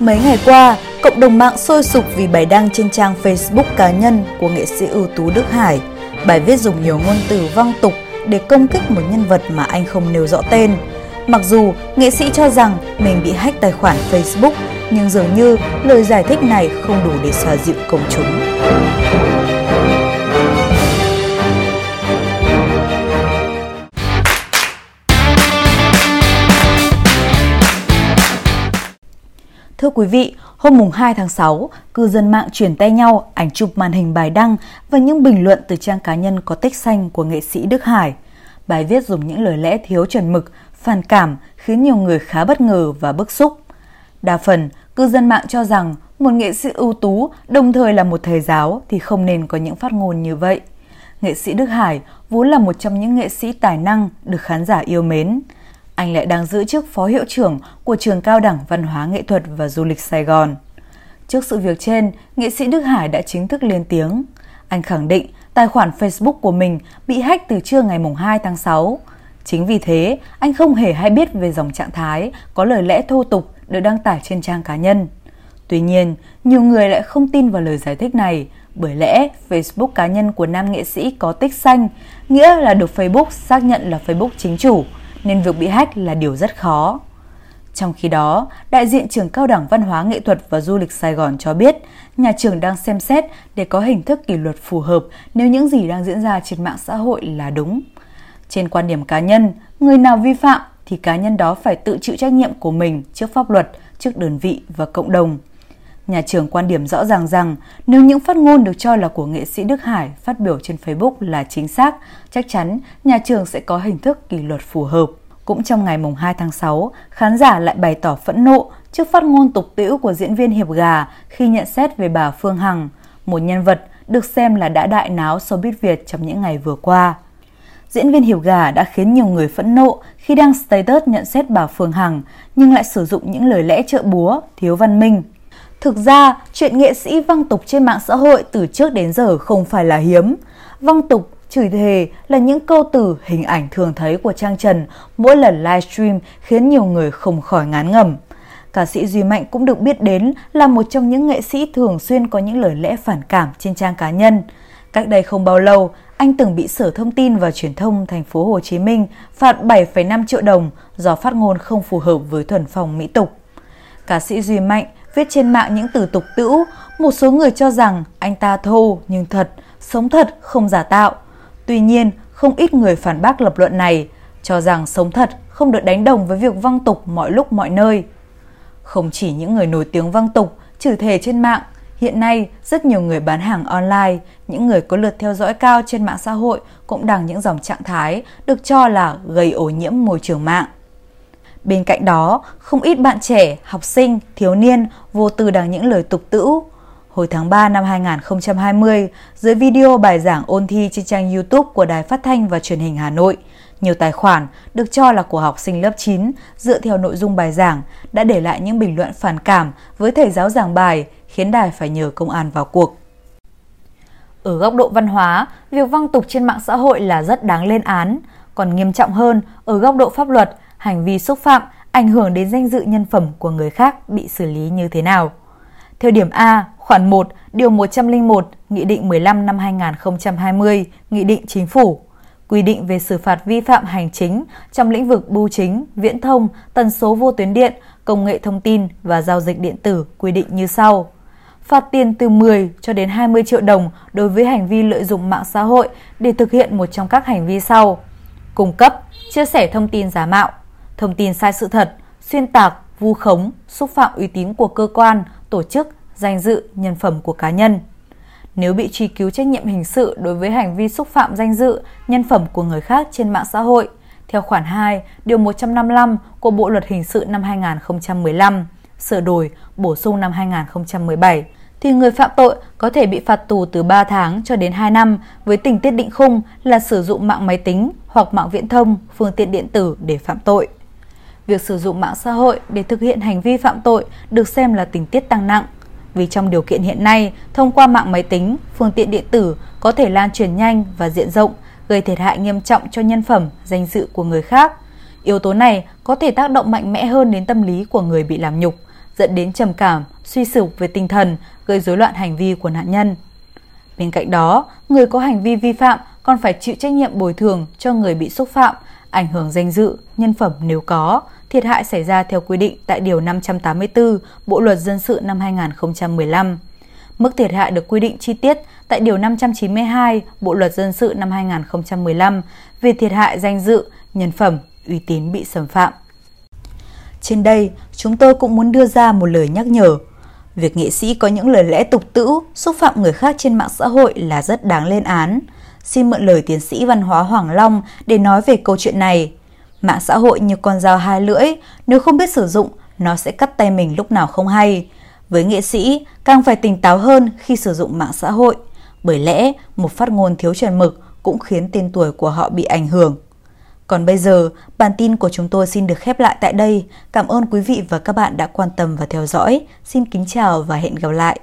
Mấy ngày qua, cộng đồng mạng sôi sục vì bài đăng trên trang Facebook cá nhân của nghệ sĩ ưu tú Đức Hải. Bài viết dùng nhiều ngôn từ văng tục để công kích một nhân vật mà anh không nêu rõ tên. Mặc dù nghệ sĩ cho rằng mình bị hack tài khoản Facebook, nhưng dường như lời giải thích này không đủ để xoa dịu công chúng. Thưa quý vị, hôm mùng 2 tháng 6, cư dân mạng chuyển tay nhau ảnh chụp màn hình bài đăng và những bình luận từ trang cá nhân có tích xanh của nghệ sĩ Đức Hải. Bài viết dùng những lời lẽ thiếu chuẩn mực, phản cảm khiến nhiều người khá bất ngờ và bức xúc. Đa phần, cư dân mạng cho rằng một nghệ sĩ ưu tú đồng thời là một thầy giáo thì không nên có những phát ngôn như vậy. Nghệ sĩ Đức Hải vốn là một trong những nghệ sĩ tài năng được khán giả yêu mến anh lại đang giữ chức phó hiệu trưởng của trường cao đẳng văn hóa nghệ thuật và du lịch Sài Gòn. Trước sự việc trên, nghệ sĩ Đức Hải đã chính thức lên tiếng. Anh khẳng định tài khoản Facebook của mình bị hack từ trưa ngày 2 tháng 6. Chính vì thế, anh không hề hay biết về dòng trạng thái có lời lẽ thô tục được đăng tải trên trang cá nhân. Tuy nhiên, nhiều người lại không tin vào lời giải thích này, bởi lẽ Facebook cá nhân của nam nghệ sĩ có tích xanh, nghĩa là được Facebook xác nhận là Facebook chính chủ – nên việc bị hack là điều rất khó. Trong khi đó, đại diện trường Cao đẳng Văn hóa Nghệ thuật và Du lịch Sài Gòn cho biết, nhà trường đang xem xét để có hình thức kỷ luật phù hợp nếu những gì đang diễn ra trên mạng xã hội là đúng. Trên quan điểm cá nhân, người nào vi phạm thì cá nhân đó phải tự chịu trách nhiệm của mình trước pháp luật, trước đơn vị và cộng đồng. Nhà trường quan điểm rõ ràng rằng nếu những phát ngôn được cho là của nghệ sĩ Đức Hải phát biểu trên Facebook là chính xác, chắc chắn nhà trường sẽ có hình thức kỷ luật phù hợp. Cũng trong ngày 2 tháng 6, khán giả lại bày tỏ phẫn nộ trước phát ngôn tục tĩu của diễn viên Hiệp Gà khi nhận xét về bà Phương Hằng, một nhân vật được xem là đã đại náo showbiz Việt trong những ngày vừa qua. Diễn viên Hiệp Gà đã khiến nhiều người phẫn nộ khi đăng status nhận xét bà Phương Hằng nhưng lại sử dụng những lời lẽ trợ búa, thiếu văn minh, Thực ra, chuyện nghệ sĩ văng tục trên mạng xã hội từ trước đến giờ không phải là hiếm. Văng tục, chửi thề là những câu từ, hình ảnh thường thấy của Trang Trần mỗi lần livestream khiến nhiều người không khỏi ngán ngẩm. Ca sĩ Duy Mạnh cũng được biết đến là một trong những nghệ sĩ thường xuyên có những lời lẽ phản cảm trên trang cá nhân. Cách đây không bao lâu, anh từng bị Sở Thông tin và Truyền thông thành phố Hồ Chí Minh phạt 7,5 triệu đồng do phát ngôn không phù hợp với thuần phong mỹ tục. Ca sĩ Duy Mạnh viết trên mạng những từ tục tĩu, một số người cho rằng anh ta thô nhưng thật, sống thật không giả tạo. Tuy nhiên, không ít người phản bác lập luận này, cho rằng sống thật không được đánh đồng với việc văng tục mọi lúc mọi nơi. Không chỉ những người nổi tiếng văng tục, trừ thề trên mạng, hiện nay rất nhiều người bán hàng online, những người có lượt theo dõi cao trên mạng xã hội cũng đăng những dòng trạng thái được cho là gây ô nhiễm môi trường mạng. Bên cạnh đó, không ít bạn trẻ, học sinh, thiếu niên vô tư đăng những lời tục tĩu. Hồi tháng 3 năm 2020, dưới video bài giảng ôn thi trên trang YouTube của Đài Phát thanh và Truyền hình Hà Nội, nhiều tài khoản được cho là của học sinh lớp 9 dựa theo nội dung bài giảng đã để lại những bình luận phản cảm với thầy giáo giảng bài, khiến đài phải nhờ công an vào cuộc. Ở góc độ văn hóa, việc văng tục trên mạng xã hội là rất đáng lên án. Còn nghiêm trọng hơn, ở góc độ pháp luật, hành vi xúc phạm ảnh hưởng đến danh dự nhân phẩm của người khác bị xử lý như thế nào. Theo điểm A, khoản 1, điều 101, Nghị định 15 năm 2020, Nghị định Chính phủ, quy định về xử phạt vi phạm hành chính trong lĩnh vực bưu chính, viễn thông, tần số vô tuyến điện, công nghệ thông tin và giao dịch điện tử quy định như sau. Phạt tiền từ 10 cho đến 20 triệu đồng đối với hành vi lợi dụng mạng xã hội để thực hiện một trong các hành vi sau: cung cấp, chia sẻ thông tin giả mạo, thông tin sai sự thật, xuyên tạc, vu khống, xúc phạm uy tín của cơ quan, tổ chức, danh dự, nhân phẩm của cá nhân. Nếu bị truy cứu trách nhiệm hình sự đối với hành vi xúc phạm danh dự, nhân phẩm của người khác trên mạng xã hội, theo khoản 2, điều 155 của Bộ luật hình sự năm 2015, sửa đổi, bổ sung năm 2017, thì người phạm tội có thể bị phạt tù từ 3 tháng cho đến 2 năm với tình tiết định khung là sử dụng mạng máy tính hoặc mạng viễn thông, phương tiện điện tử để phạm tội việc sử dụng mạng xã hội để thực hiện hành vi phạm tội được xem là tình tiết tăng nặng. Vì trong điều kiện hiện nay, thông qua mạng máy tính, phương tiện điện tử có thể lan truyền nhanh và diện rộng, gây thiệt hại nghiêm trọng cho nhân phẩm, danh dự của người khác. Yếu tố này có thể tác động mạnh mẽ hơn đến tâm lý của người bị làm nhục, dẫn đến trầm cảm, suy sụp về tinh thần, gây rối loạn hành vi của nạn nhân. Bên cạnh đó, người có hành vi vi phạm còn phải chịu trách nhiệm bồi thường cho người bị xúc phạm, ảnh hưởng danh dự, nhân phẩm nếu có, thiệt hại xảy ra theo quy định tại Điều 584 Bộ Luật Dân sự năm 2015. Mức thiệt hại được quy định chi tiết tại Điều 592 Bộ Luật Dân sự năm 2015 về thiệt hại danh dự, nhân phẩm, uy tín bị xâm phạm. Trên đây, chúng tôi cũng muốn đưa ra một lời nhắc nhở. Việc nghệ sĩ có những lời lẽ tục tĩu, xúc phạm người khác trên mạng xã hội là rất đáng lên án. Xin mượn lời tiến sĩ văn hóa Hoàng Long để nói về câu chuyện này. Mạng xã hội như con dao hai lưỡi, nếu không biết sử dụng, nó sẽ cắt tay mình lúc nào không hay. Với nghệ sĩ, càng phải tỉnh táo hơn khi sử dụng mạng xã hội, bởi lẽ một phát ngôn thiếu chuẩn mực cũng khiến tên tuổi của họ bị ảnh hưởng. Còn bây giờ, bản tin của chúng tôi xin được khép lại tại đây. Cảm ơn quý vị và các bạn đã quan tâm và theo dõi. Xin kính chào và hẹn gặp lại.